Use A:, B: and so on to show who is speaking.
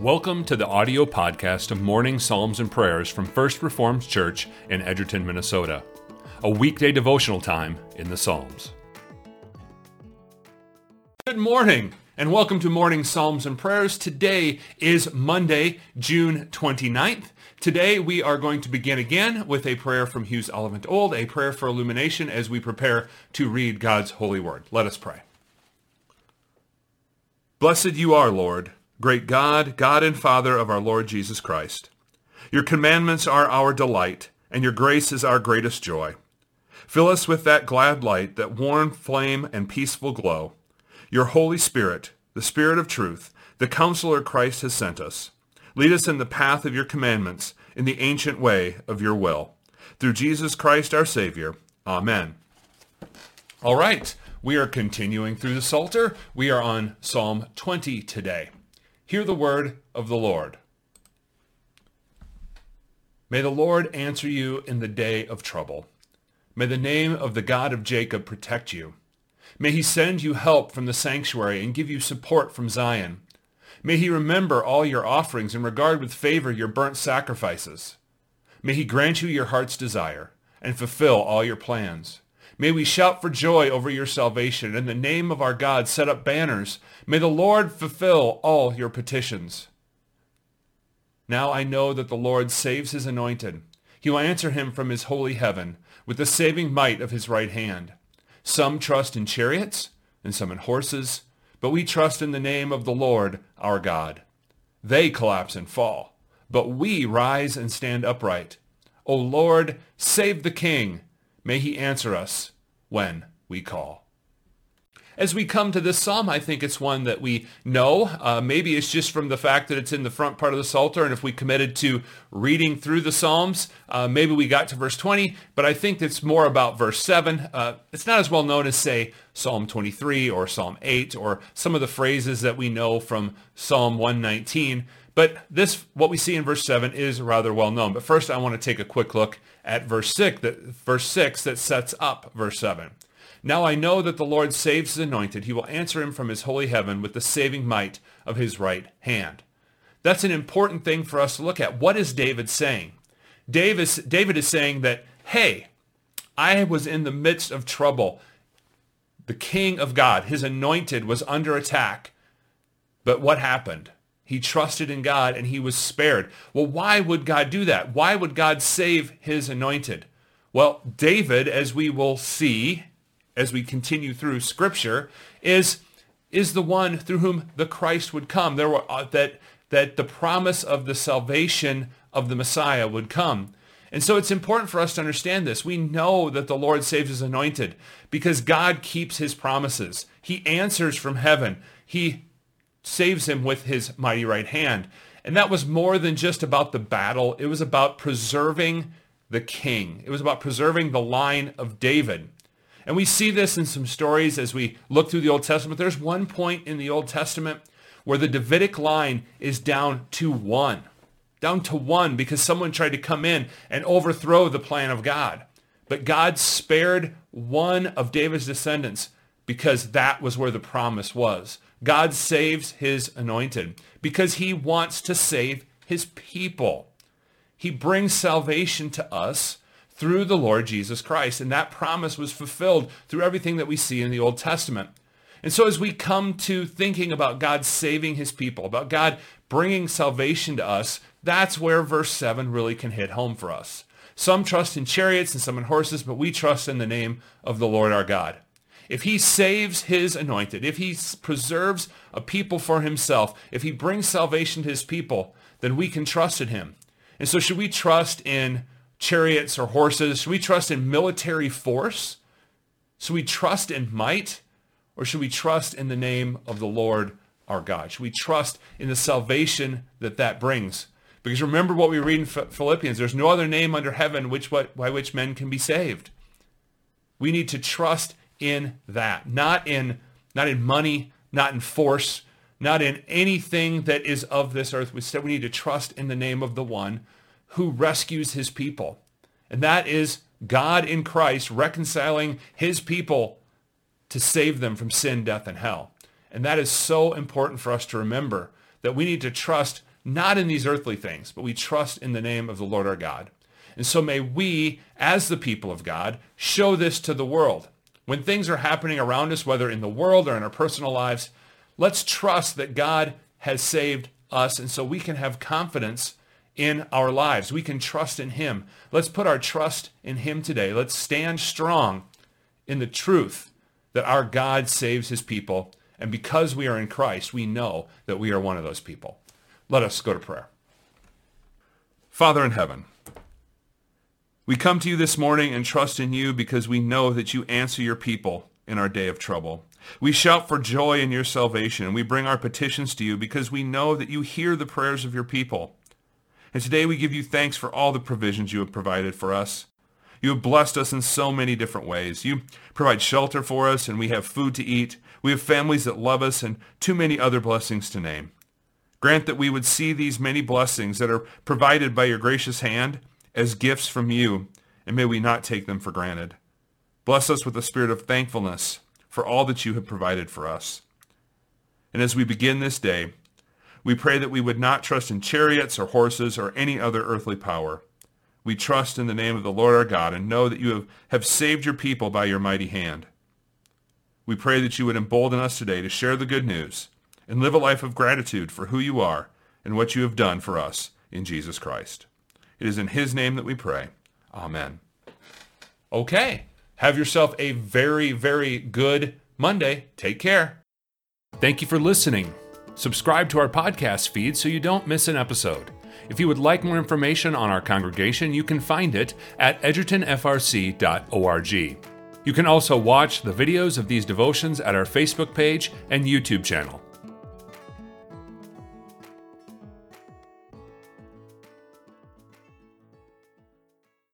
A: Welcome to the audio podcast of Morning Psalms and Prayers from First Reformed Church in Edgerton, Minnesota, a weekday devotional time in the Psalms. Good morning and welcome to Morning Psalms and Prayers. Today is Monday, June 29th. Today we are going to begin again with a prayer from Hughes Oliphant Old, a prayer for illumination as we prepare to read God's holy word. Let us pray. Blessed you are, Lord Great God, God and Father of our Lord Jesus Christ, your commandments are our delight, and your grace is our greatest joy. Fill us with that glad light, that warm flame and peaceful glow. Your Holy Spirit, the Spirit of truth, the counselor Christ has sent us. Lead us in the path of your commandments, in the ancient way of your will. Through Jesus Christ our Savior. Amen. All right, we are continuing through the Psalter. We are on Psalm 20 today. Hear the word of the Lord. May the Lord answer you in the day of trouble. May the name of the God of Jacob protect you. May he send you help from the sanctuary and give you support from Zion. May he remember all your offerings and regard with favor your burnt sacrifices. May he grant you your heart's desire and fulfill all your plans. May we shout for joy over your salvation. And in the name of our God, set up banners. May the Lord fulfill all your petitions. Now I know that the Lord saves his anointed. He will answer him from his holy heaven with the saving might of his right hand. Some trust in chariots and some in horses, but we trust in the name of the Lord our God. They collapse and fall, but we rise and stand upright. O Lord, save the king. May he answer us when we call. As we come to this psalm, I think it's one that we know. Uh, maybe it's just from the fact that it's in the front part of the Psalter, and if we committed to reading through the Psalms, uh, maybe we got to verse 20, but I think it's more about verse 7. Uh, it's not as well known as, say, Psalm 23 or Psalm 8 or some of the phrases that we know from Psalm 119. But this, what we see in verse 7 is rather well known. But first I want to take a quick look at verse 6 that, verse 6 that sets up verse 7. Now I know that the Lord saves his anointed. He will answer him from his holy heaven with the saving might of his right hand. That's an important thing for us to look at. What is David saying? David, David is saying that, hey, I was in the midst of trouble. The king of God, his anointed, was under attack. But what happened? He trusted in God and he was spared. Well, why would God do that? Why would God save his anointed? Well, David, as we will see as we continue through Scripture, is, is the one through whom the Christ would come. There were, uh, that, that the promise of the salvation of the Messiah would come. And so it's important for us to understand this. We know that the Lord saves his anointed because God keeps his promises. He answers from heaven. He saves him with his mighty right hand. And that was more than just about the battle. It was about preserving the king. It was about preserving the line of David. And we see this in some stories as we look through the Old Testament. There's one point in the Old Testament where the Davidic line is down to one. Down to one because someone tried to come in and overthrow the plan of God. But God spared one of David's descendants because that was where the promise was. God saves his anointed because he wants to save his people. He brings salvation to us through the Lord Jesus Christ. And that promise was fulfilled through everything that we see in the Old Testament. And so as we come to thinking about God saving his people, about God bringing salvation to us, that's where verse 7 really can hit home for us. Some trust in chariots and some in horses, but we trust in the name of the Lord our God if he saves his anointed, if he preserves a people for himself, if he brings salvation to his people, then we can trust in him. And so should we trust in chariots or horses? Should we trust in military force? Should we trust in might? Or should we trust in the name of the Lord our God? Should we trust in the salvation that that brings? Because remember what we read in Philippians, there's no other name under heaven which, by which men can be saved. We need to trust in that, not in not in money, not in force, not in anything that is of this earth. Instead, we need to trust in the name of the one who rescues his people. And that is God in Christ reconciling his people to save them from sin, death, and hell. And that is so important for us to remember that we need to trust not in these earthly things, but we trust in the name of the Lord our God. And so may we, as the people of God, show this to the world. When things are happening around us, whether in the world or in our personal lives, let's trust that God has saved us, and so we can have confidence in our lives. We can trust in him. Let's put our trust in him today. Let's stand strong in the truth that our God saves his people. And because we are in Christ, we know that we are one of those people. Let us go to prayer. Father in heaven, we come to you this morning and trust in you because we know that you answer your people in our day of trouble. We shout for joy in your salvation and we bring our petitions to you because we know that you hear the prayers of your people. And today we give you thanks for all the provisions you have provided for us. You have blessed us in so many different ways. You provide shelter for us and we have food to eat. We have families that love us and too many other blessings to name. Grant that we would see these many blessings that are provided by your gracious hand as gifts from you, and may we not take them for granted. Bless us with a spirit of thankfulness for all that you have provided for us. And as we begin this day, we pray that we would not trust in chariots or horses or any other earthly power. We trust in the name of the Lord our God and know that you have, have saved your people by your mighty hand. We pray that you would embolden us today to share the good news and live a life of gratitude for who you are and what you have done for us in Jesus Christ. It is in his name that we pray. Amen. Okay. Have yourself a very, very good Monday. Take care. Thank you for listening. Subscribe to our podcast feed so you don't miss an episode. If you would like more information on our congregation, you can find it at edgertonfrc.org. You can also watch the videos of these devotions at our Facebook page and YouTube channel.